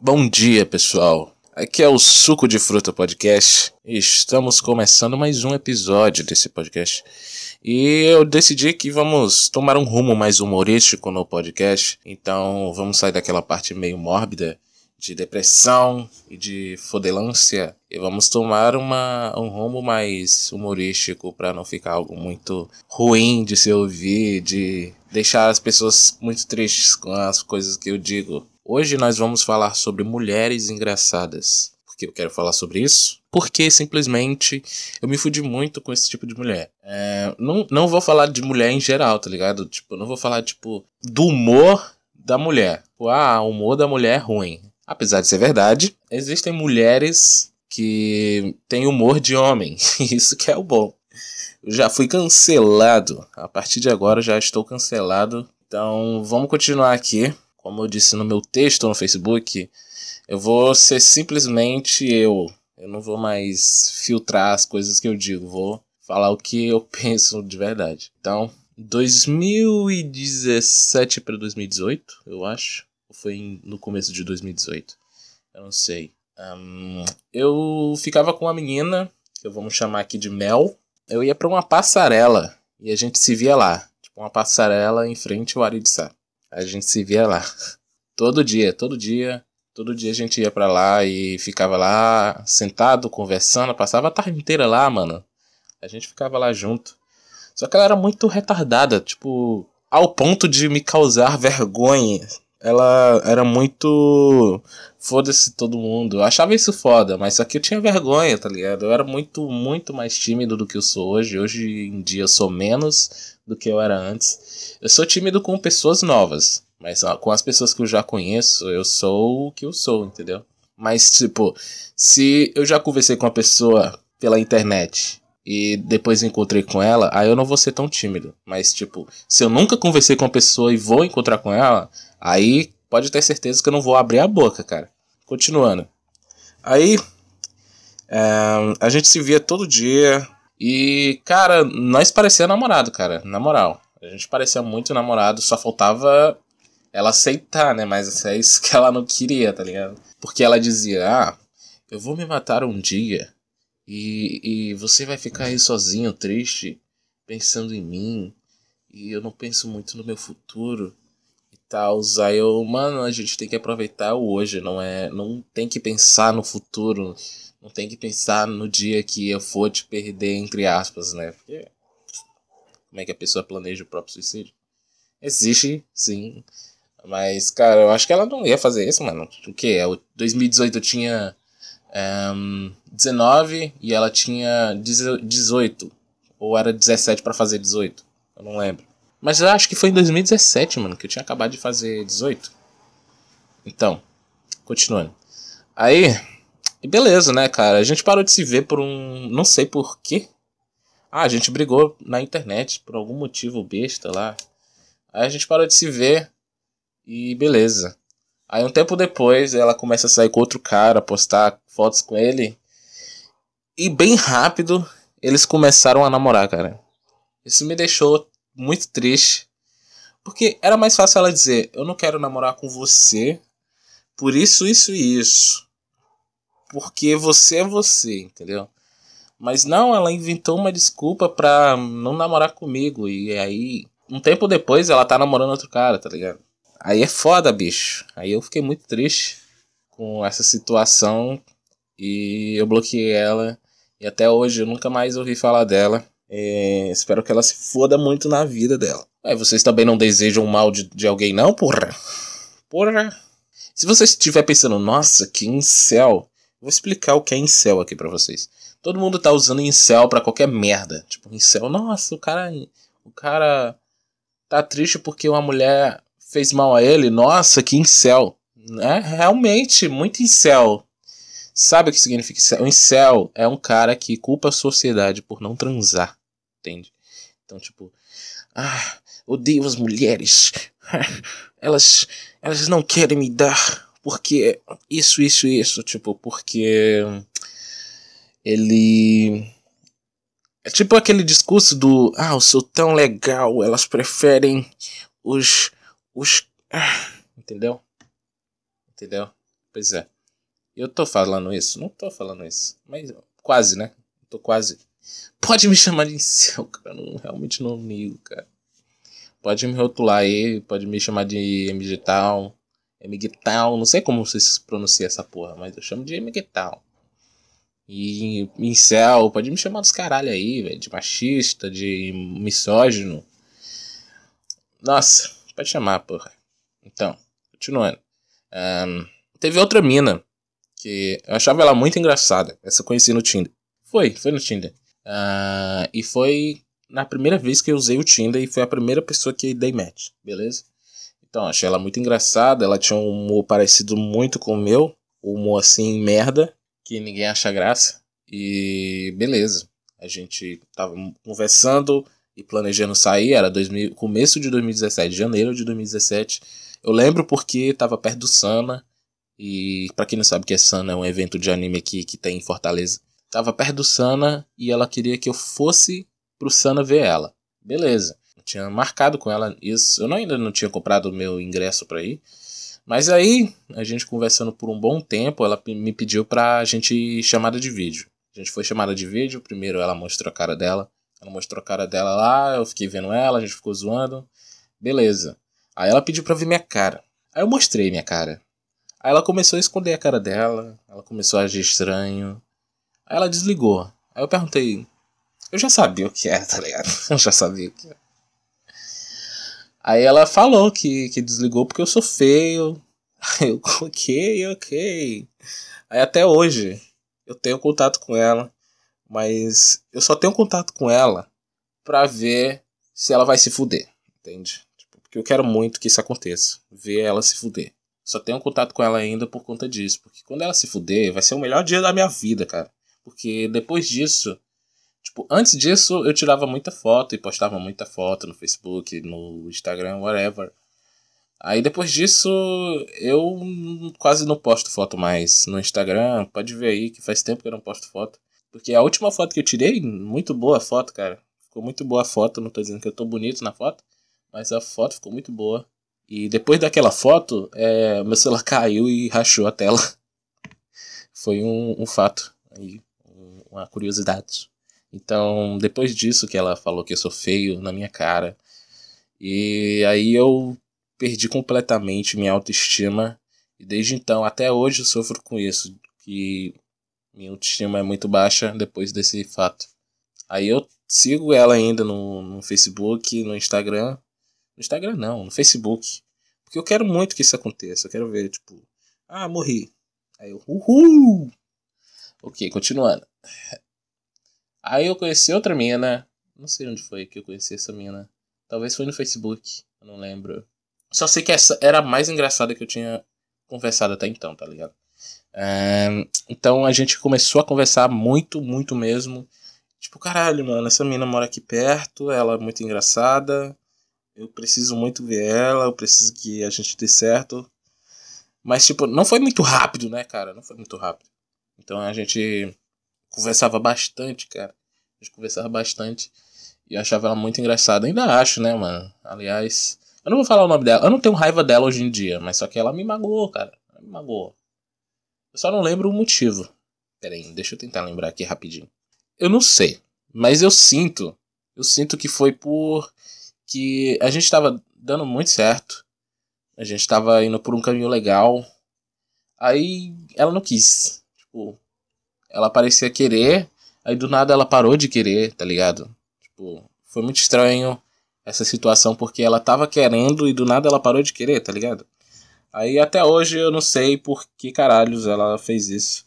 Bom dia, pessoal. Aqui é o Suco de Fruta Podcast estamos começando mais um episódio desse podcast. E eu decidi que vamos tomar um rumo mais humorístico no podcast, então vamos sair daquela parte meio mórbida de depressão e de fodelância e vamos tomar uma, um rumo mais humorístico para não ficar algo muito ruim de se ouvir, de deixar as pessoas muito tristes com as coisas que eu digo. Hoje nós vamos falar sobre mulheres engraçadas. Por que eu quero falar sobre isso? Porque simplesmente eu me fudi muito com esse tipo de mulher. É, não, não vou falar de mulher em geral, tá ligado? Tipo, não vou falar, tipo, do humor da mulher. Tipo, ah, o humor da mulher é ruim. Apesar de ser verdade, existem mulheres que têm humor de homem. Isso que é o bom. Eu já fui cancelado. A partir de agora já estou cancelado. Então vamos continuar aqui como eu disse no meu texto no Facebook, eu vou ser simplesmente eu. Eu não vou mais filtrar as coisas que eu digo, vou falar o que eu penso de verdade. Então, 2017 para 2018, eu acho. Ou foi no começo de 2018? Eu não sei. Um, eu ficava com uma menina, que vamos chamar aqui de Mel. Eu ia para uma passarela e a gente se via lá. Tipo, uma passarela em frente ao Aritzá. A gente se via lá. Todo dia, todo dia. Todo dia a gente ia para lá e ficava lá sentado, conversando. Passava a tarde inteira lá, mano. A gente ficava lá junto. Só que ela era muito retardada, tipo, ao ponto de me causar vergonha. Ela era muito. Foda-se todo mundo. Eu achava isso foda, mas só que eu tinha vergonha, tá ligado? Eu era muito, muito mais tímido do que eu sou hoje. Hoje em dia eu sou menos do que eu era antes. Eu sou tímido com pessoas novas, mas com as pessoas que eu já conheço, eu sou o que eu sou, entendeu? Mas, tipo, se eu já conversei com a pessoa pela internet e depois encontrei com ela, aí eu não vou ser tão tímido. Mas, tipo, se eu nunca conversei com a pessoa e vou encontrar com ela, aí pode ter certeza que eu não vou abrir a boca, cara. Continuando. Aí, é, a gente se via todo dia, e, cara, nós parecia namorado, cara, na moral. A gente parecia muito namorado, só faltava ela aceitar, né? Mas é isso que ela não queria, tá ligado? Porque ela dizia: Ah, eu vou me matar um dia e, e você vai ficar aí sozinho, triste, pensando em mim. E eu não penso muito no meu futuro e tal. Aí eu, mano, a gente tem que aproveitar o hoje, não é? Não tem que pensar no futuro não tem que pensar no dia que eu for te perder, entre aspas, né? Porque como é que a pessoa planeja o próprio suicídio? Existe, sim. Mas, cara, eu acho que ela não ia fazer isso, mano. O que? 2018 eu tinha um, 19 e ela tinha 18. Ou era 17 para fazer 18. Eu não lembro. Mas eu acho que foi em 2017, mano, que eu tinha acabado de fazer 18. Então, continuando. Aí, e beleza, né, cara? A gente parou de se ver por um. Não sei por quê. Ah, a gente brigou na internet por algum motivo besta lá. Aí a gente parou de se ver e beleza. Aí um tempo depois ela começa a sair com outro cara, postar fotos com ele. E bem rápido eles começaram a namorar, cara. Isso me deixou muito triste. Porque era mais fácil ela dizer: Eu não quero namorar com você por isso, isso e isso porque você é você, entendeu? Mas não, ela inventou uma desculpa pra não namorar comigo. E aí, um tempo depois, ela tá namorando outro cara, tá ligado? Aí é foda, bicho. Aí eu fiquei muito triste com essa situação. E eu bloqueei ela. E até hoje eu nunca mais ouvi falar dela. É, espero que ela se foda muito na vida dela. Aí vocês também não desejam o mal de, de alguém, não, porra? Porra. Se você estiver pensando, nossa, que incel. Vou explicar o que é incel aqui para vocês. Todo mundo tá usando incel para qualquer merda. Tipo, incel, nossa, o cara o cara tá triste porque uma mulher fez mal a ele. Nossa, que incel. É realmente muito incel. Sabe o que significa incel? O incel é um cara que culpa a sociedade por não transar. Entende? Então, tipo, ah, odeio as mulheres. Elas elas não querem me dar porque isso, isso, isso, tipo, porque ele é tipo aquele discurso do ah, eu sou tão legal, elas preferem os os ah, entendeu? Entendeu? Pois é. Eu tô falando isso? Não tô falando isso. Mas quase, né? Tô quase. Pode me chamar de incel, cara. Eu não, realmente não ligo, cara. Pode me rotular aí, pode me chamar de MGTal, MGTal, não sei como vocês pronunciam essa porra, mas eu chamo de MGTal. E incel, pode me chamar dos caralho aí, velho, de machista, de misógino. Nossa, pode chamar, porra. Então, continuando. Um, teve outra mina que eu achava ela muito engraçada. Essa eu conheci no Tinder. Foi, foi no Tinder. Uh, e foi na primeira vez que eu usei o Tinder e foi a primeira pessoa que dei match, beleza? Então, achei ela muito engraçada. Ela tinha um humor parecido muito com o meu. Humor assim, merda, que ninguém acha graça. E beleza. A gente tava conversando e planejando sair. Era 2000, começo de 2017, janeiro de 2017. Eu lembro porque tava perto do Sana. E para quem não sabe que é Sana, é um evento de anime aqui que tem em Fortaleza. Tava perto do Sana e ela queria que eu fosse pro Sana ver ela. Beleza. Tinha marcado com ela isso. Eu ainda não tinha comprado o meu ingresso para ir. Mas aí, a gente conversando por um bom tempo, ela me pediu pra gente chamada de vídeo. A gente foi chamada de vídeo. Primeiro ela mostrou a cara dela. Ela mostrou a cara dela lá, eu fiquei vendo ela, a gente ficou zoando. Beleza. Aí ela pediu pra ver minha cara. Aí eu mostrei minha cara. Aí ela começou a esconder a cara dela, ela começou a agir estranho. Aí ela desligou. Aí eu perguntei. Eu já sabia o que era, tá ligado? Eu já sabia o que era. Aí ela falou que, que desligou porque eu sou feio. Aí eu, ok, ok. Aí até hoje eu tenho contato com ela, mas eu só tenho contato com ela pra ver se ela vai se fuder, entende? Tipo, porque eu quero muito que isso aconteça, ver ela se fuder. Só tenho contato com ela ainda por conta disso. Porque quando ela se fuder, vai ser o melhor dia da minha vida, cara. Porque depois disso. Tipo, antes disso eu tirava muita foto e postava muita foto no Facebook, no Instagram, whatever. Aí depois disso eu quase não posto foto mais no Instagram. Pode ver aí que faz tempo que eu não posto foto. Porque a última foto que eu tirei, muito boa foto, cara. Ficou muito boa a foto. Não tô dizendo que eu tô bonito na foto, mas a foto ficou muito boa. E depois daquela foto, é, meu celular caiu e rachou a tela. Foi um, um fato, aí, uma curiosidade. Então, depois disso que ela falou que eu sou feio na minha cara, e aí eu perdi completamente minha autoestima. E desde então, até hoje, eu sofro com isso, que minha autoestima é muito baixa depois desse fato. Aí eu sigo ela ainda no, no Facebook, no Instagram, no Instagram não, no Facebook. Porque eu quero muito que isso aconteça. Eu quero ver, tipo, ah, morri. Aí eu, uhul! Ok, continuando. Aí eu conheci outra mina. Não sei onde foi que eu conheci essa mina. Talvez foi no Facebook. Eu não lembro. Só sei que essa era a mais engraçada que eu tinha conversado até então, tá ligado? É, então a gente começou a conversar muito, muito mesmo. Tipo, caralho, mano, essa mina mora aqui perto, ela é muito engraçada. Eu preciso muito ver ela, eu preciso que a gente dê certo. Mas, tipo, não foi muito rápido, né, cara? Não foi muito rápido. Então a gente conversava bastante, cara. Gente conversava bastante. E eu achava ela muito engraçada. Ainda acho, né, mano? Aliás, eu não vou falar o nome dela. Eu não tenho raiva dela hoje em dia, mas só que ela me magoou, cara. Ela me magoou. Eu só não lembro o motivo. Pera aí, deixa eu tentar lembrar aqui rapidinho. Eu não sei, mas eu sinto. Eu sinto que foi por que a gente estava dando muito certo. A gente estava indo por um caminho legal. Aí ela não quis. Tipo, ela parecia querer, aí do nada ela parou de querer, tá ligado? Tipo, foi muito estranho essa situação porque ela tava querendo e do nada ela parou de querer, tá ligado? Aí até hoje eu não sei por que caralhos ela fez isso.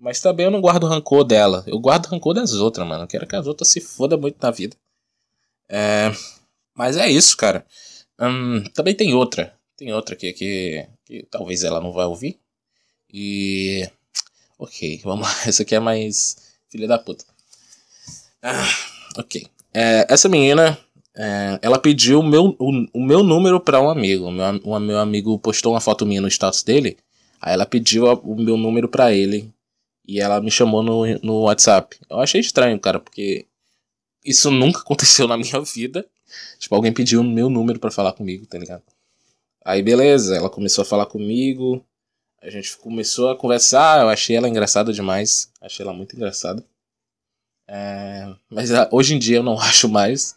Mas também eu não guardo rancor dela. Eu guardo rancor das outras, mano. Eu quero que as outras se foda muito na vida. É. Mas é isso, cara. Hum, também tem outra. Tem outra aqui que, que talvez ela não vai ouvir. E. Ok, vamos lá. Essa aqui é mais. Filha da puta. Ah, ok. É, essa menina. É, ela pediu o meu, o, o meu número para um amigo. Meu, um, meu amigo postou uma foto minha no status dele. Aí ela pediu o meu número para ele. E ela me chamou no, no WhatsApp. Eu achei estranho, cara, porque isso nunca aconteceu na minha vida. Tipo, alguém pediu o meu número para falar comigo, tá ligado? Aí beleza, ela começou a falar comigo. A gente começou a conversar, eu achei ela engraçada demais. Achei ela muito engraçada. É, mas hoje em dia eu não acho mais.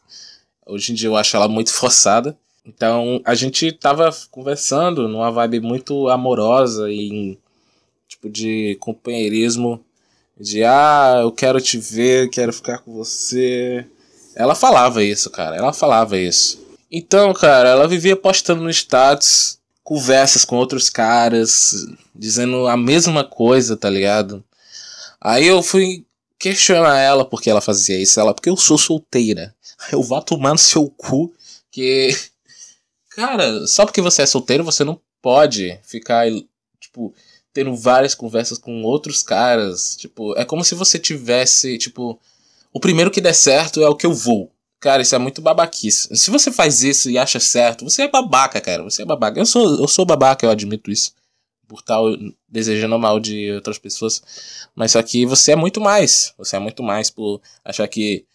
Hoje em dia eu acho ela muito forçada. Então a gente tava conversando numa vibe muito amorosa e tipo de companheirismo. De ah, eu quero te ver, quero ficar com você. Ela falava isso, cara. Ela falava isso. Então, cara, ela vivia postando no status conversas com outros caras, dizendo a mesma coisa, tá ligado? Aí eu fui questionar ela porque ela fazia isso. Ela, porque eu sou solteira. Eu vá tomar no seu cu. Que. Cara, só porque você é solteiro, você não pode ficar, tipo, tendo várias conversas com outros caras. Tipo, é como se você tivesse, tipo, o primeiro que der certo é o que eu vou. Cara, isso é muito babaquice. Se você faz isso e acha certo, você é babaca, cara. Você é babaca. Eu sou, eu sou babaca, eu admito isso. Por estar desejando mal de outras pessoas. Mas só que você é muito mais. Você é muito mais por achar que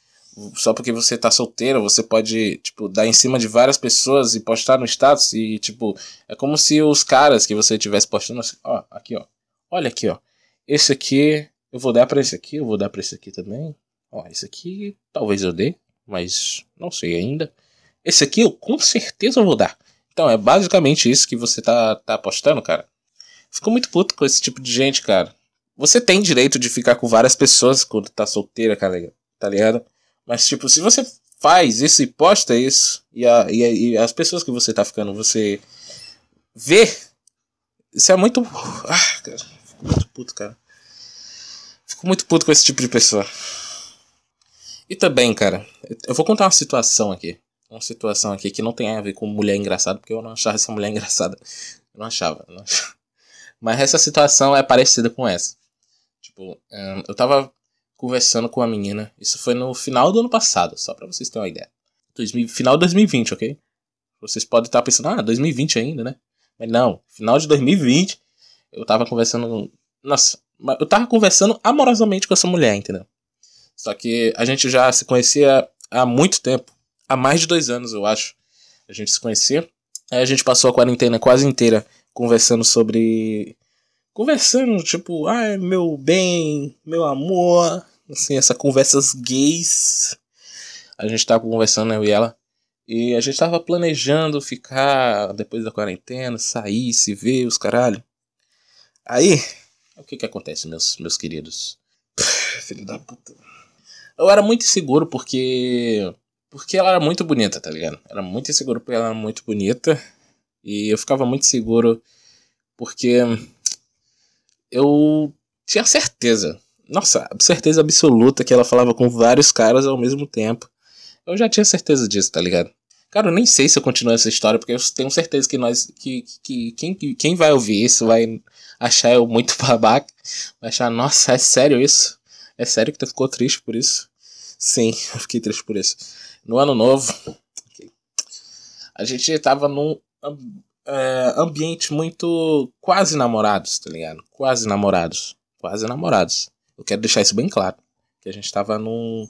só porque você tá solteiro, você pode, tipo, dar em cima de várias pessoas e postar no status e, tipo, é como se os caras que você tivesse postando assim, ó, aqui, ó. Olha aqui, ó. Esse aqui eu vou dar para esse aqui, eu vou dar para esse aqui também. Ó, esse aqui talvez eu dê mas não sei ainda. Esse aqui eu com certeza vou dar. Então é basicamente isso que você tá, tá apostando, cara. Fico muito puto com esse tipo de gente, cara. Você tem direito de ficar com várias pessoas quando tá solteira, cara, tá ligado? Mas, tipo, se você faz isso e posta isso, e, a, e, a, e as pessoas que você tá ficando, você vê, isso é muito. Ah, cara, fico muito puto, cara. Fico muito puto com esse tipo de pessoa. E também, cara, eu vou contar uma situação aqui. Uma situação aqui que não tem a ver com mulher engraçada, porque eu não achava essa mulher engraçada. Eu não achava, não achava. Mas essa situação é parecida com essa. Tipo, eu tava conversando com uma menina. Isso foi no final do ano passado, só pra vocês terem uma ideia. 2000, final de 2020, ok? Vocês podem estar pensando, ah, 2020 ainda, né? Mas não, final de 2020, eu tava conversando. Nossa, eu tava conversando amorosamente com essa mulher, entendeu? Só que a gente já se conhecia há muito tempo. Há mais de dois anos, eu acho. A gente se conhecia. Aí a gente passou a quarentena quase inteira conversando sobre. Conversando, tipo, ai, meu bem, meu amor. Assim, essas conversas gays. A gente tava conversando, eu e ela. E a gente tava planejando ficar depois da quarentena, sair, se ver, os caralho. Aí, o que que acontece, meus, meus queridos? Filho da puta eu era muito inseguro porque. Porque ela era muito bonita, tá ligado? Era muito inseguro porque ela era muito bonita. E eu ficava muito seguro porque. Eu tinha certeza. Nossa, certeza absoluta que ela falava com vários caras ao mesmo tempo. Eu já tinha certeza disso, tá ligado? Cara, eu nem sei se eu continuo essa história, porque eu tenho certeza que nós. que, que quem, quem vai ouvir isso vai achar eu muito babaca. Vai achar, nossa, é sério isso? É sério que tu ficou triste por isso? Sim, eu fiquei triste por isso. No ano novo, a gente tava num é, ambiente muito quase namorados, tá ligado? Quase namorados. Quase namorados. Eu quero deixar isso bem claro. Que a gente tava num.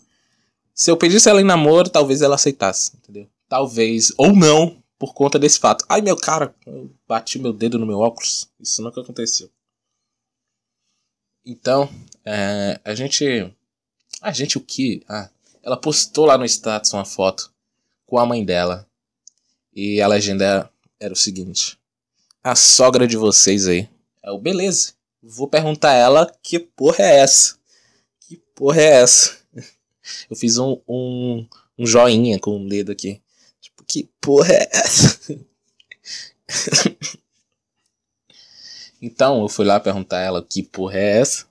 Se eu pedisse ela em namoro, talvez ela aceitasse, entendeu? Talvez, ou não, por conta desse fato. Ai, meu cara, eu bati meu dedo no meu óculos. Isso nunca aconteceu. Então, é, a gente. A gente o que? Ah, ela postou lá no status uma foto com a mãe dela. E a legenda era o seguinte: A sogra de vocês aí. É o beleza. Vou perguntar a ela que porra é essa? Que porra é essa? Eu fiz um, um, um joinha com o um dedo aqui. Tipo, que porra é essa? então eu fui lá perguntar a ela que porra é essa.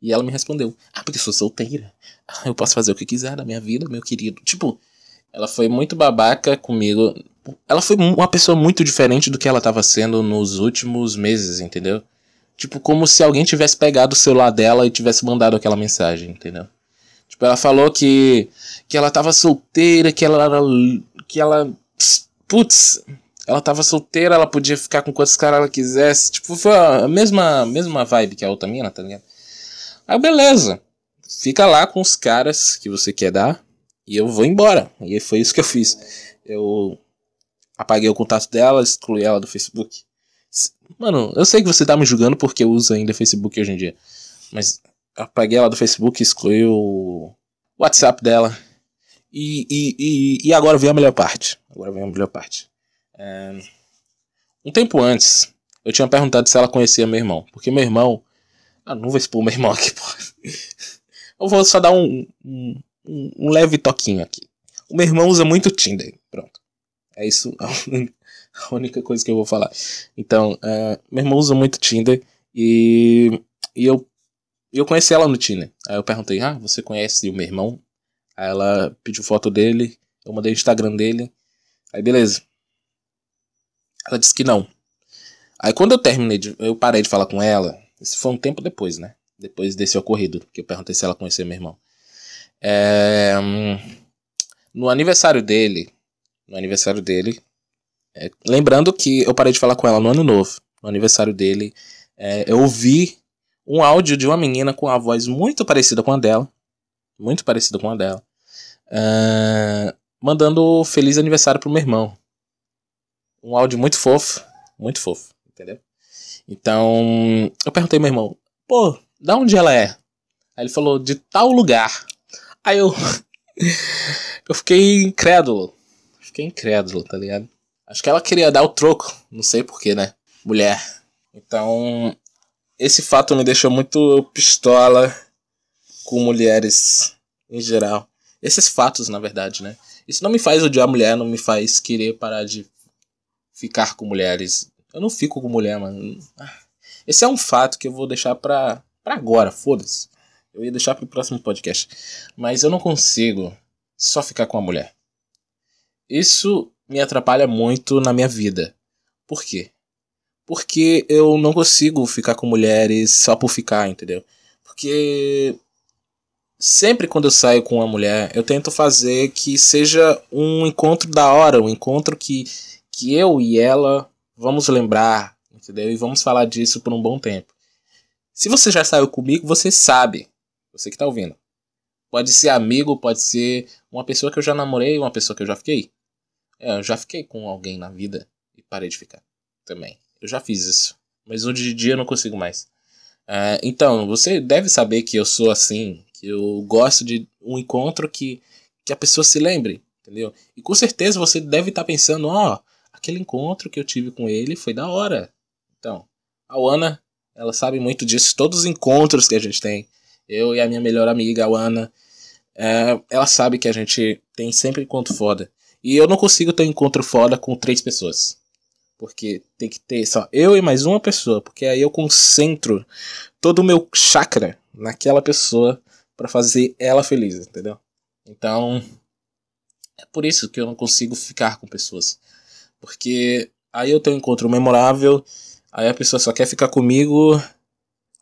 E ela me respondeu: Ah, porque sou solteira. Eu posso fazer o que quiser na minha vida, meu querido. Tipo, ela foi muito babaca comigo. Ela foi uma pessoa muito diferente do que ela estava sendo nos últimos meses, entendeu? Tipo, como se alguém tivesse pegado o celular dela e tivesse mandado aquela mensagem, entendeu? Tipo, ela falou que que ela tava solteira, que ela era que ela putz, ela tava solteira, ela podia ficar com quantos caras ela quisesse. Tipo, foi a mesma mesma vibe que a outra mina, tá ligado? Aí beleza. Fica lá com os caras que você quer dar e eu vou embora. E foi isso que eu fiz. Eu apaguei o contato dela, excluí ela do Facebook. Mano, eu sei que você tá me julgando porque usa ainda Facebook hoje em dia. Mas apaguei ela do Facebook, excluí o WhatsApp dela. E, e, e, e, agora vem a melhor parte. Agora vem a melhor parte. É... Um tempo antes, eu tinha perguntado se ela conhecia meu irmão. Porque meu irmão. Ah, não vou expor meu irmão aqui, pô. Eu vou só dar um, um, um leve toquinho aqui. O meu irmão usa muito Tinder. Pronto. É isso a única coisa que eu vou falar. Então, uh, meu irmão usa muito Tinder e, e eu, eu conheci ela no Tinder. Aí eu perguntei, ah, você conhece o meu irmão? Aí ela pediu foto dele, eu mandei o Instagram dele. Aí beleza. Ela disse que não. Aí quando eu terminei, de, eu parei de falar com ela, isso foi um tempo depois, né? Depois desse ocorrido, que eu perguntei se ela conhecia meu irmão. É, no aniversário dele, no aniversário dele, é, lembrando que eu parei de falar com ela no ano novo, no aniversário dele, é, eu ouvi um áudio de uma menina com a voz muito parecida com a dela, muito parecida com a dela, uh, mandando feliz aniversário pro meu irmão. Um áudio muito fofo, muito fofo, entendeu? Então, eu perguntei meu irmão, pô, da onde ela é? Aí ele falou, de tal lugar. Aí eu. eu fiquei incrédulo. Fiquei incrédulo, tá ligado? Acho que ela queria dar o troco. Não sei porquê, né? Mulher. Então. Esse fato me deixou muito pistola com mulheres em geral. Esses fatos, na verdade, né? Isso não me faz odiar mulher, não me faz querer parar de ficar com mulheres. Eu não fico com mulher, mano. Ah, esse é um fato que eu vou deixar pra, pra agora, foda-se. Eu ia deixar pro próximo podcast. Mas eu não consigo só ficar com a mulher. Isso me atrapalha muito na minha vida. Por quê? Porque eu não consigo ficar com mulheres só por ficar, entendeu? Porque sempre quando eu saio com uma mulher, eu tento fazer que seja um encontro da hora, um encontro que, que eu e ela vamos lembrar, entendeu? E vamos falar disso por um bom tempo. Se você já saiu comigo, você sabe você que tá ouvindo. Pode ser amigo, pode ser uma pessoa que eu já namorei, uma pessoa que eu já fiquei. É, eu já fiquei com alguém na vida e parei de ficar também. Eu já fiz isso. Mas hoje em dia eu não consigo mais. É, então, você deve saber que eu sou assim, que eu gosto de um encontro que, que a pessoa se lembre, entendeu? E com certeza você deve estar tá pensando, ó, oh, aquele encontro que eu tive com ele foi da hora. Então, a Ana, ela sabe muito disso, todos os encontros que a gente tem eu e a minha melhor amiga, a Ana, é, ela sabe que a gente tem sempre encontro foda. E eu não consigo ter um encontro foda com três pessoas. Porque tem que ter só eu e mais uma pessoa. Porque aí eu concentro todo o meu chakra naquela pessoa para fazer ela feliz, entendeu? Então, é por isso que eu não consigo ficar com pessoas. Porque aí eu tenho um encontro memorável, aí a pessoa só quer ficar comigo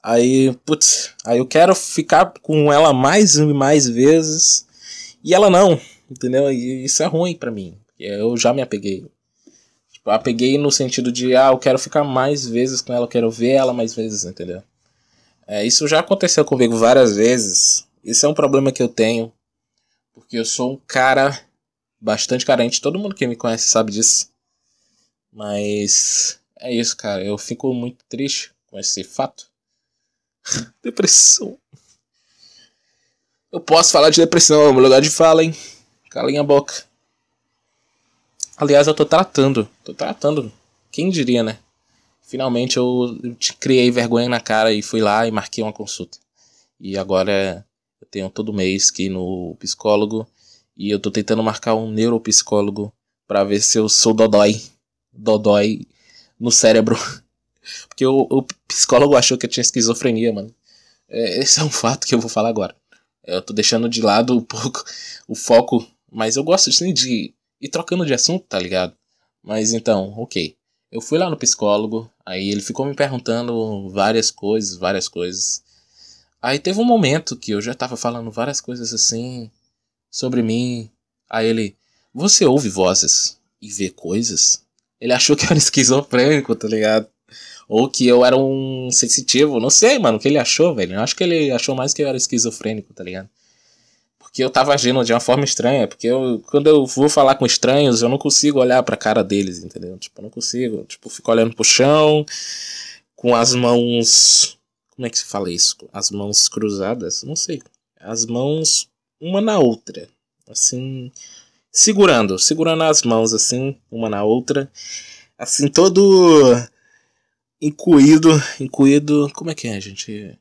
Aí, putz, aí eu quero ficar com ela mais e mais vezes. E ela não, entendeu? E isso é ruim para mim. Eu já me apeguei. Tipo, apeguei no sentido de, ah, eu quero ficar mais vezes com ela, eu quero ver ela mais vezes, entendeu? É, isso já aconteceu comigo várias vezes. Isso é um problema que eu tenho. Porque eu sou um cara bastante carente. Todo mundo que me conhece sabe disso. Mas é isso, cara. Eu fico muito triste com esse fato. depressão. Eu posso falar de depressão, é meu lugar de fala, hein? Calem a boca. Aliás, eu tô tratando. Tô tratando. Quem diria, né? Finalmente eu te criei vergonha na cara e fui lá e marquei uma consulta. E agora eu tenho todo mês que ir no psicólogo. E eu tô tentando marcar um neuropsicólogo para ver se eu sou dodói. Dodói no cérebro. Porque o, o psicólogo achou que eu tinha esquizofrenia, mano. É, esse é um fato que eu vou falar agora. Eu tô deixando de lado um pouco o foco, mas eu gosto assim, de ir trocando de assunto, tá ligado? Mas então, ok. Eu fui lá no psicólogo, aí ele ficou me perguntando várias coisas, várias coisas. Aí teve um momento que eu já tava falando várias coisas assim sobre mim. Aí ele, você ouve vozes e vê coisas? Ele achou que eu era esquizofrênico, tá ligado? Ou que eu era um sensitivo. Não sei, mano, o que ele achou, velho. Eu acho que ele achou mais que eu era esquizofrênico, tá ligado? porque eu tava agindo de uma forma estranha. Porque eu, quando eu vou falar com estranhos, eu não consigo olhar pra cara deles, entendeu? Tipo, eu não consigo. Tipo, fico olhando pro chão, com as mãos. Como é que se fala isso? As mãos cruzadas? Não sei. As mãos uma na outra. Assim. Segurando, segurando as mãos assim, uma na outra. Assim, todo incluído, incluído, como é que é, gente?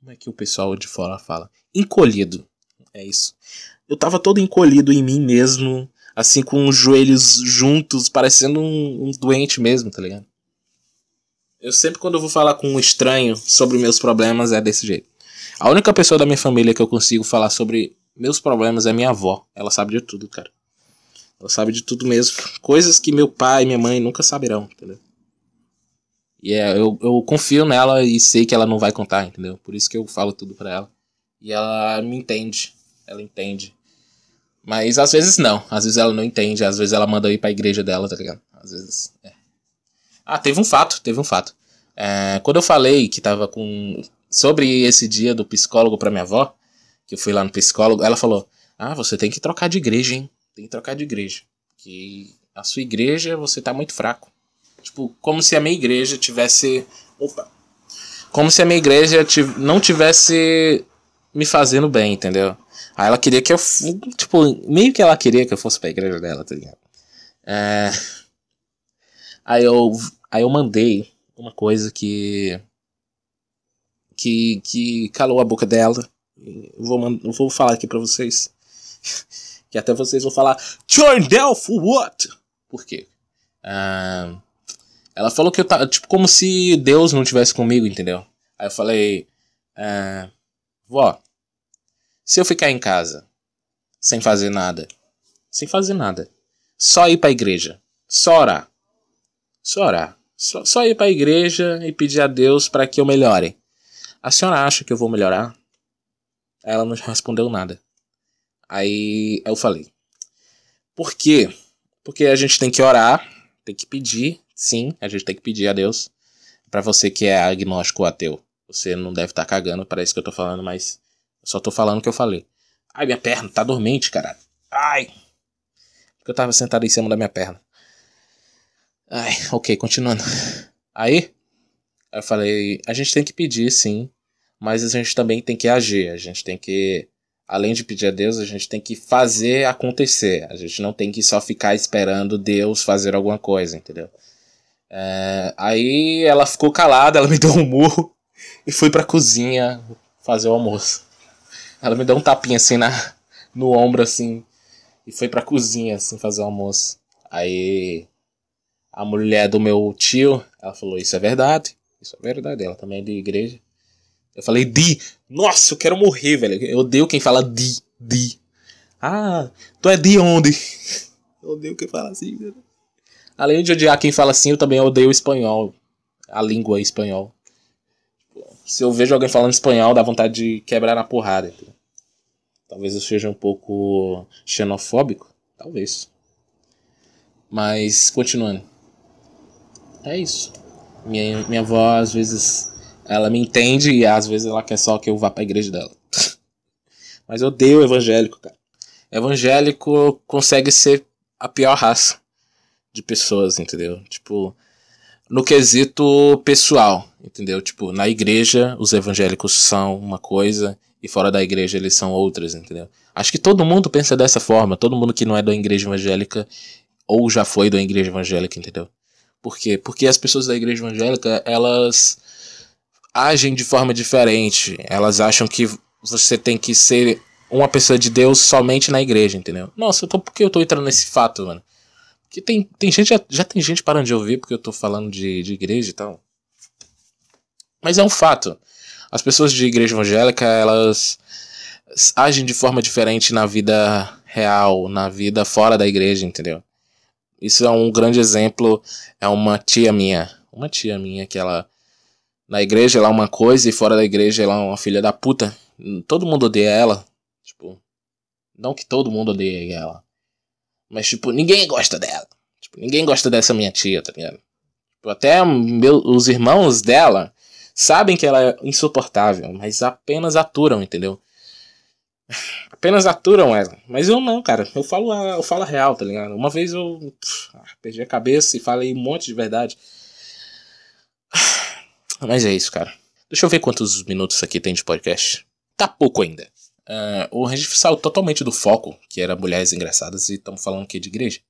Como é que o pessoal de fora fala? Encolhido. É isso. Eu tava todo encolhido em mim mesmo, assim com os joelhos juntos, parecendo um, um doente mesmo, tá ligado? Eu sempre quando eu vou falar com um estranho sobre meus problemas é desse jeito. A única pessoa da minha família que eu consigo falar sobre meus problemas é minha avó. Ela sabe de tudo, cara. Ela sabe de tudo mesmo. Coisas que meu pai e minha mãe nunca saberão, entendeu? E é, eu, eu confio nela e sei que ela não vai contar, entendeu? Por isso que eu falo tudo pra ela. E ela me entende. Ela entende. Mas às vezes não. Às vezes ela não entende. Às vezes ela manda eu ir pra igreja dela, tá ligado? Às vezes. É. Ah, teve um fato. Teve um fato. É, quando eu falei que tava com. Sobre esse dia do psicólogo pra minha avó, que eu fui lá no psicólogo, ela falou: Ah, você tem que trocar de igreja, hein? Tem que trocar de igreja. Que a sua igreja você tá muito fraco. Tipo, como se a minha igreja tivesse. Opa! Como se a minha igreja não tivesse me fazendo bem, entendeu? Aí ela queria que eu. Tipo, meio que ela queria que eu fosse pra igreja dela, tá ligado? É... Aí eu. Aí eu mandei uma coisa que. Que, que calou a boca dela. Vou, eu vou falar aqui pra vocês. Que até vocês vão falar. Down for what? Por quê? Uh, ela falou que eu tava, tipo, como se Deus não tivesse comigo, entendeu? Aí eu falei, ah, vó, se eu ficar em casa, sem fazer nada, sem fazer nada, só ir pra igreja, só orar, só orar, só, só ir pra igreja e pedir a Deus para que eu melhore. A senhora acha que eu vou melhorar? Ela não respondeu nada. Aí eu falei, por quê? Porque a gente tem que orar, tem que pedir Sim, a gente tem que pedir a Deus. Para você que é agnóstico ou ateu, você não deve estar tá cagando para isso que eu tô falando, mas eu só tô falando o que eu falei. Ai, minha perna tá dormente, caralho. Ai. Porque eu tava sentado em cima da minha perna. Ai, ok, continuando. Aí, eu falei, a gente tem que pedir, sim, mas a gente também tem que agir. A gente tem que, além de pedir a Deus, a gente tem que fazer acontecer. A gente não tem que só ficar esperando Deus fazer alguma coisa, entendeu? É, aí ela ficou calada, ela me deu um murro e fui pra cozinha fazer o almoço. Ela me deu um tapinha assim na, no ombro assim e foi pra cozinha assim fazer o almoço. Aí a mulher do meu tio, ela falou: Isso é verdade, isso é verdade. Ela também é de igreja. Eu falei: Di, nossa, eu quero morrer, velho. Eu odeio quem fala Di, Di. Ah, tu é de onde? Eu odeio quem fala assim, velho. Além de odiar quem fala assim, eu também odeio o espanhol. A língua espanhol. Se eu vejo alguém falando espanhol, dá vontade de quebrar na porrada. Talvez eu seja um pouco xenofóbico. Talvez. Mas, continuando. É isso. Minha, minha avó, às vezes, ela me entende e às vezes ela quer só que eu vá pra igreja dela. Mas eu odeio evangélico, cara. Evangélico consegue ser a pior raça de pessoas, entendeu? Tipo, no quesito pessoal, entendeu? Tipo, na igreja os evangélicos são uma coisa e fora da igreja eles são outras, entendeu? Acho que todo mundo pensa dessa forma, todo mundo que não é da igreja evangélica ou já foi da igreja evangélica, entendeu? Por quê? Porque as pessoas da igreja evangélica, elas agem de forma diferente. Elas acham que você tem que ser uma pessoa de Deus somente na igreja, entendeu? Nossa, então por que eu tô entrando nesse fato, mano? Que tem, tem gente, já, já tem gente parando de ouvir porque eu tô falando de, de igreja e tal. Mas é um fato. As pessoas de igreja evangélica, elas agem de forma diferente na vida real, na vida fora da igreja, entendeu? Isso é um grande exemplo. É uma tia minha. Uma tia minha que ela. Na igreja ela é uma coisa e fora da igreja ela é uma filha da puta. Todo mundo odeia ela. Tipo. Não que todo mundo odeie ela. Mas, tipo, ninguém gosta dela. Tipo, ninguém gosta dessa minha tia, tá ligado? Tipo, até meu, os irmãos dela sabem que ela é insuportável, mas apenas aturam, entendeu? apenas aturam ela. Mas eu não, cara. Eu falo a, eu falo a real, tá ligado? Uma vez eu pff, perdi a cabeça e falei um monte de verdade. Mas é isso, cara. Deixa eu ver quantos minutos aqui tem de podcast. Tá pouco ainda. Uh, o gente saiu totalmente do foco, que era mulheres engraçadas, e estamos falando aqui de igreja.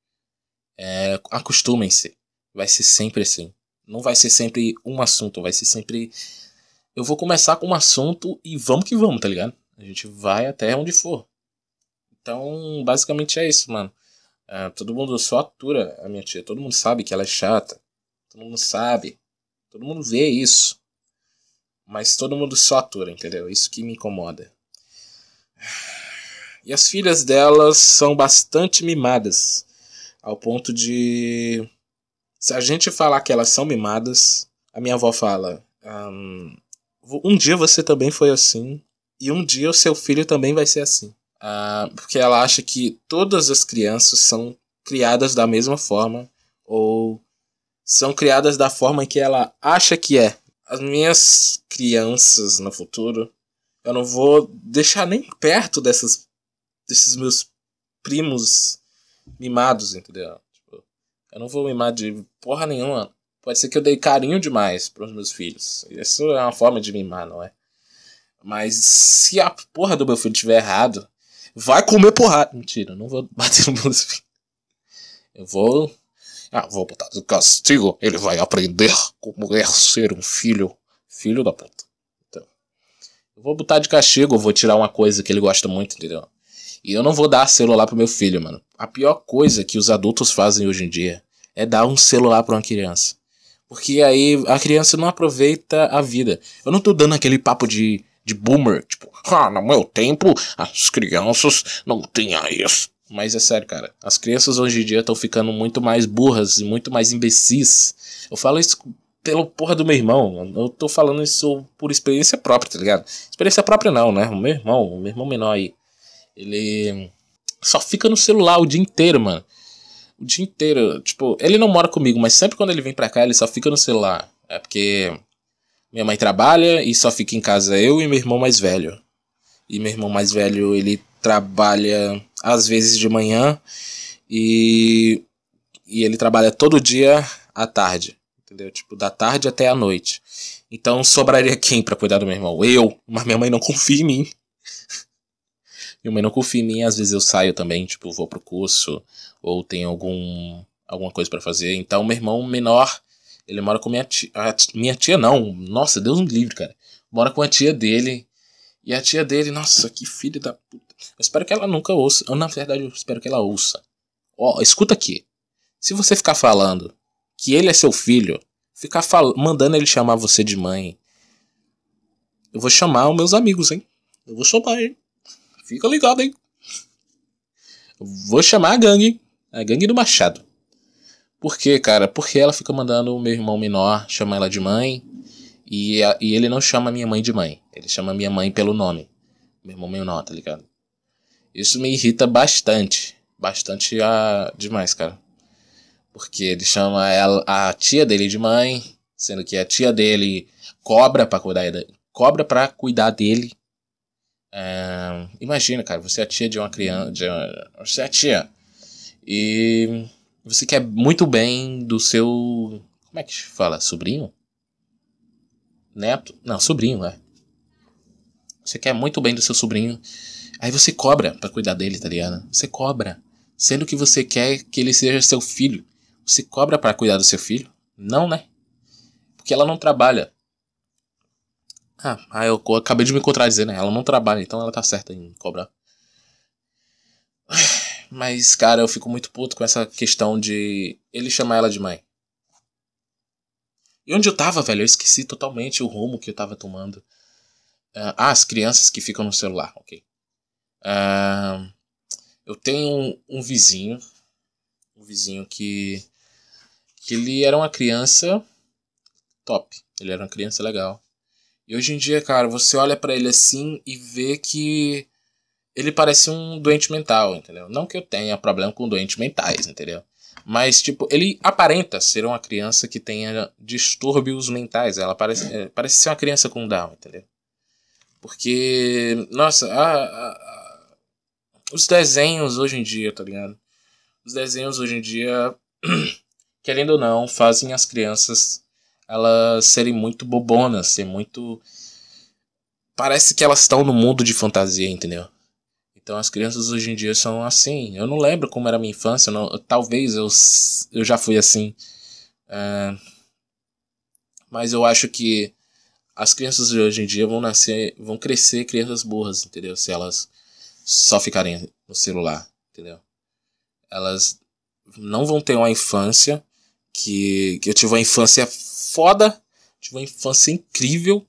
É, Acostumem-se. Vai ser sempre assim. Não vai ser sempre um assunto, vai ser sempre. Eu vou começar com um assunto e vamos que vamos, tá ligado? A gente vai até onde for. Então, basicamente é isso, mano. Uh, todo mundo só atura a minha tia. Todo mundo sabe que ela é chata. Todo mundo sabe. Todo mundo vê isso. Mas todo mundo só atura, entendeu? Isso que me incomoda. E as filhas delas são bastante mimadas. Ao ponto de. Se a gente falar que elas são mimadas, a minha avó fala: um, um dia você também foi assim. E um dia o seu filho também vai ser assim. Uh, porque ela acha que todas as crianças são criadas da mesma forma. Ou são criadas da forma que ela acha que é. As minhas crianças no futuro, eu não vou deixar nem perto dessas, desses meus primos mimados, entendeu? Tipo, eu não vou mimar de porra nenhuma. Pode ser que eu dei carinho demais para os meus filhos. Isso é uma forma de mimar, não é? Mas se a porra do meu filho tiver errado, vai comer porrada. Mentira, eu não vou bater nos meus. Eu vou ah, vou botar de castigo, ele vai aprender como é ser um filho. Filho da puta. Então, eu vou botar de castigo, eu vou tirar uma coisa que ele gosta muito, entendeu? E eu não vou dar celular pro meu filho, mano. A pior coisa que os adultos fazem hoje em dia é dar um celular para uma criança. Porque aí a criança não aproveita a vida. Eu não tô dando aquele papo de, de boomer, tipo, ah, no meu tempo as crianças não tinham isso. Mas é sério, cara. As crianças hoje em dia estão ficando muito mais burras e muito mais imbecis. Eu falo isso pelo porra do meu irmão. Eu tô falando isso por experiência própria, tá ligado? Experiência própria não, né? O meu irmão, o meu irmão menor aí. Ele só fica no celular o dia inteiro, mano. O dia inteiro. Tipo, ele não mora comigo, mas sempre quando ele vem pra cá, ele só fica no celular. É porque minha mãe trabalha e só fica em casa eu e meu irmão mais velho. E meu irmão mais velho, ele trabalha às vezes de manhã e, e ele trabalha todo dia à tarde, entendeu? Tipo, da tarde até a noite. Então sobraria quem para cuidar do meu irmão? Eu, mas minha mãe não confia em mim. minha mãe não confia em mim, às vezes eu saio também, tipo, vou pro curso ou tenho algum alguma coisa para fazer. Então meu irmão menor, ele mora com minha tia, minha tia não. Nossa, Deus me livre, cara. Mora com a tia dele. E a tia dele, nossa, que filho da puta. Eu espero que ela nunca ouça. Ou, na verdade, eu espero que ela ouça. Ó, escuta aqui. Se você ficar falando que ele é seu filho, ficar fal mandando ele chamar você de mãe, eu vou chamar os meus amigos, hein? Eu vou chamar, hein? Fica ligado, hein? Eu vou chamar a gangue, a gangue do Machado. Por quê, cara? Porque ela fica mandando o meu irmão menor chamar ela de mãe. E, a, e ele não chama minha mãe de mãe. Ele chama minha mãe pelo nome. Meu irmão menor, tá ligado? Isso me irrita bastante. Bastante a... demais, cara. Porque ele chama ela, a tia dele de mãe, sendo que a tia dele cobra para cuidar. Cobra pra cuidar dele. É, imagina, cara, você é a tia de uma criança. De uma, você é a tia. E você quer muito bem do seu. Como é que fala? Sobrinho? Neto? Não, sobrinho, né? Você quer muito bem do seu sobrinho. Aí você cobra para cuidar dele, tá ligado? Você cobra. Sendo que você quer que ele seja seu filho. Você cobra para cuidar do seu filho? Não, né? Porque ela não trabalha. Ah, eu acabei de me contradizer, né? Ela não trabalha, então ela tá certa em cobrar. Mas, cara, eu fico muito puto com essa questão de ele chamar ela de mãe. E onde eu tava, velho? Eu esqueci totalmente o rumo que eu tava tomando. Ah, as crianças que ficam no celular, ok. Uh, eu tenho um, vizinho, um vizinho que, que ele era uma criança top, ele era uma criança legal. E hoje em dia, cara, você olha para ele assim e vê que ele parece um doente mental, entendeu? Não que eu tenha problema com doentes mentais, entendeu? Mas, tipo, ele aparenta ser uma criança que tenha distúrbios mentais. Ela parece, é, parece ser uma criança com Down, entendeu? Porque, nossa, a, os desenhos hoje em dia, tá ligado? Os desenhos hoje em dia, querendo ou não, fazem as crianças elas serem muito bobonas, ser muito. Parece que elas estão no mundo de fantasia, entendeu? Então as crianças hoje em dia são assim. Eu não lembro como era a minha infância, não, talvez eu, eu já fui assim. Mas eu acho que as crianças de hoje em dia vão nascer, vão crescer crianças burras, entendeu? Se elas só ficarem no celular, entendeu? Elas não vão ter uma infância que, que eu tive uma infância foda, tive uma infância incrível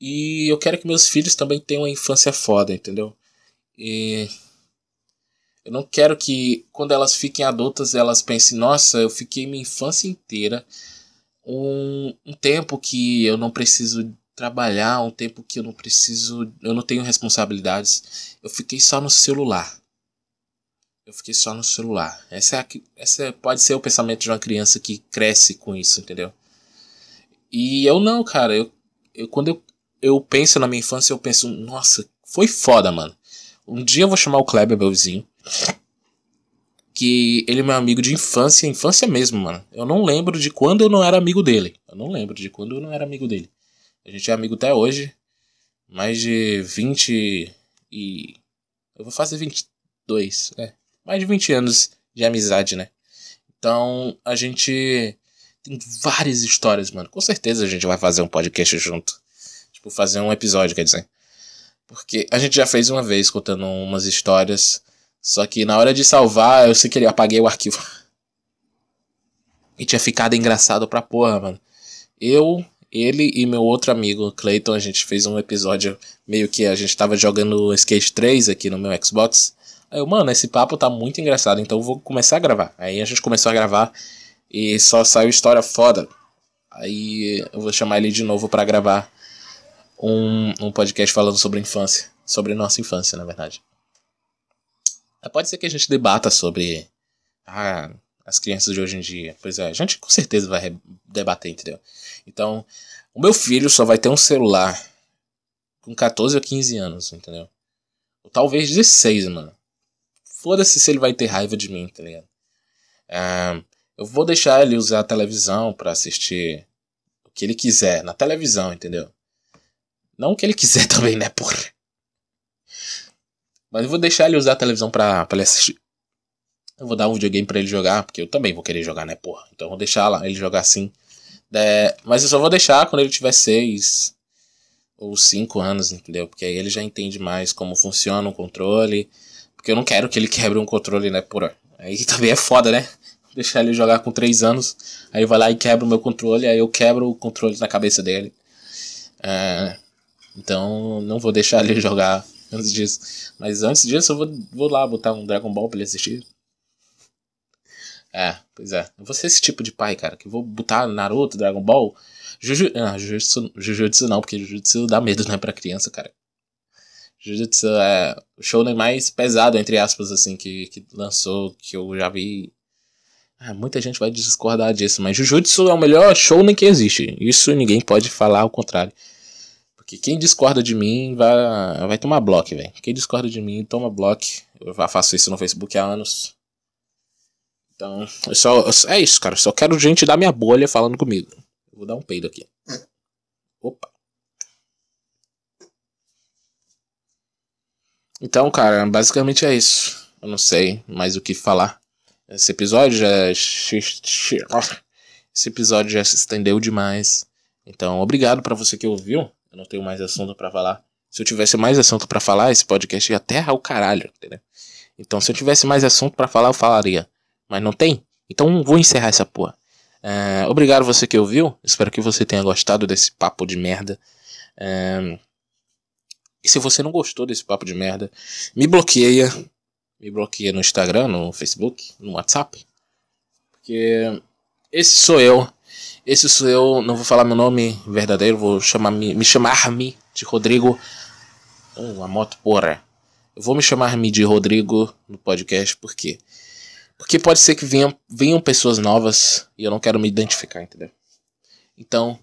e eu quero que meus filhos também tenham uma infância foda, entendeu? E eu não quero que quando elas fiquem adultas elas pensem, nossa, eu fiquei minha infância inteira um, um tempo que eu não preciso trabalhar, um tempo que eu não preciso, eu não tenho responsabilidades. Eu fiquei só no celular. Eu fiquei só no celular. Essa, é a, essa pode ser o pensamento de uma criança que cresce com isso, entendeu? E eu não, cara. Eu, eu, quando eu, eu penso na minha infância, eu penso, nossa, foi foda, mano. Um dia eu vou chamar o Kleber, meu vizinho que ele é meu amigo de infância, infância mesmo, mano. Eu não lembro de quando eu não era amigo dele. Eu não lembro de quando eu não era amigo dele. A gente é amigo até hoje. Mais de 20 e. Eu vou fazer 22, é. Mais de 20 anos de amizade, né? Então a gente tem várias histórias, mano. Com certeza a gente vai fazer um podcast junto. Tipo, fazer um episódio, quer dizer. Porque a gente já fez uma vez contando umas histórias só que na hora de salvar, eu sei que ele apaguei o arquivo. E tinha ficado engraçado pra porra, mano. Eu, ele e meu outro amigo, Clayton, a gente fez um episódio meio que a gente tava jogando Skate 3 aqui no meu Xbox. Aí eu, mano, esse papo tá muito engraçado, então eu vou começar a gravar. Aí a gente começou a gravar e só saiu história foda. Aí eu vou chamar ele de novo para gravar um, um podcast falando sobre infância. Sobre nossa infância, na verdade. Pode ser que a gente debata sobre ah, as crianças de hoje em dia. Pois é, a gente com certeza vai debater, entendeu? Então, o meu filho só vai ter um celular com 14 ou 15 anos, entendeu? Ou talvez 16, mano. Foda-se se ele vai ter raiva de mim, tá ligado? Ah, eu vou deixar ele usar a televisão para assistir o que ele quiser na televisão, entendeu? Não o que ele quiser também, né, porra? Mas eu vou deixar ele usar a televisão pra, pra ele assistir. Eu vou dar um videogame pra ele jogar, porque eu também vou querer jogar, né, porra? Então eu vou deixar lá, ele jogar assim. É, mas eu só vou deixar quando ele tiver seis ou cinco anos, entendeu? Porque aí ele já entende mais como funciona o controle. Porque eu não quero que ele quebre um controle, né, porra? Aí também é foda, né? Deixar ele jogar com três anos, aí vai lá e quebra o meu controle, aí eu quebro o controle na cabeça dele. É, então não vou deixar ele jogar antes disso. Mas antes disso eu vou, vou lá botar um Dragon Ball pra ele assistir. É, pois é. Eu vou ser esse tipo de pai, cara, que vou botar Naruto, Dragon Ball. Juju... Ah, Jujutsu, Jujutsu não, porque Jujutsu dá medo, né, pra criança, cara. Jujutsu é o show mais pesado, entre aspas, assim, que, que lançou, que eu já vi. Ah, muita gente vai discordar disso, mas Jujutsu é o melhor show que existe. Isso ninguém pode falar ao contrário. Que quem discorda de mim vai, vai tomar bloco, velho. Quem discorda de mim, toma bloco. Eu faço isso no Facebook há anos. Então, eu só, é isso, cara. Só quero gente da minha bolha falando comigo. Vou dar um peido aqui. Opa. Então, cara, basicamente é isso. Eu não sei mais o que falar. Esse episódio já. Esse episódio já se estendeu demais. Então, obrigado para você que ouviu. Eu não tenho mais assunto para falar. Se eu tivesse mais assunto para falar, esse podcast ia até o caralho, entendeu? Então, se eu tivesse mais assunto para falar, eu falaria. Mas não tem? Então, vou encerrar essa porra. É, obrigado você que ouviu. Espero que você tenha gostado desse papo de merda. É, e se você não gostou desse papo de merda, me bloqueia. Me bloqueia no Instagram, no Facebook, no WhatsApp. Porque esse sou eu esse sou eu, não vou falar meu nome verdadeiro, vou chamar me, me chamar-me de Rodrigo. Oh, a moto porra. Eu vou me chamar-me de Rodrigo no podcast, por quê? Porque pode ser que venham, venham pessoas novas e eu não quero me identificar, entendeu? Então,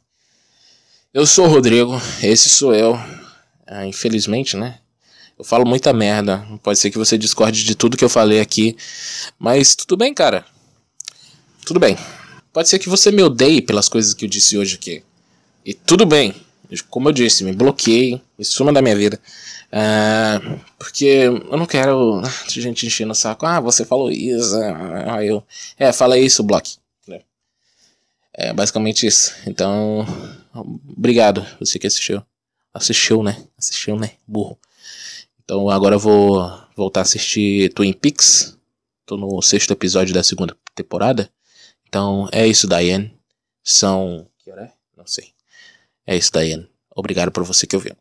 eu sou o Rodrigo, esse sou eu. Ah, infelizmente, né? Eu falo muita merda. Pode ser que você discorde de tudo que eu falei aqui. Mas tudo bem, cara. Tudo bem. Pode ser que você me odeie pelas coisas que eu disse hoje aqui. E tudo bem. Como eu disse, me bloqueei. Me suma da minha vida. Uh, porque eu não quero gente enchendo o saco. Ah, você falou isso. Ah, eu. É, fala isso, bloque. É basicamente isso. Então, obrigado você que assistiu. Assistiu, né? Assistiu, né? Burro. Então agora eu vou voltar a assistir Twin Peaks. Tô no sexto episódio da segunda temporada. Então é isso, Diane. São. Que hora é? Não sei. É isso, Diane. Obrigado por você que ouviu.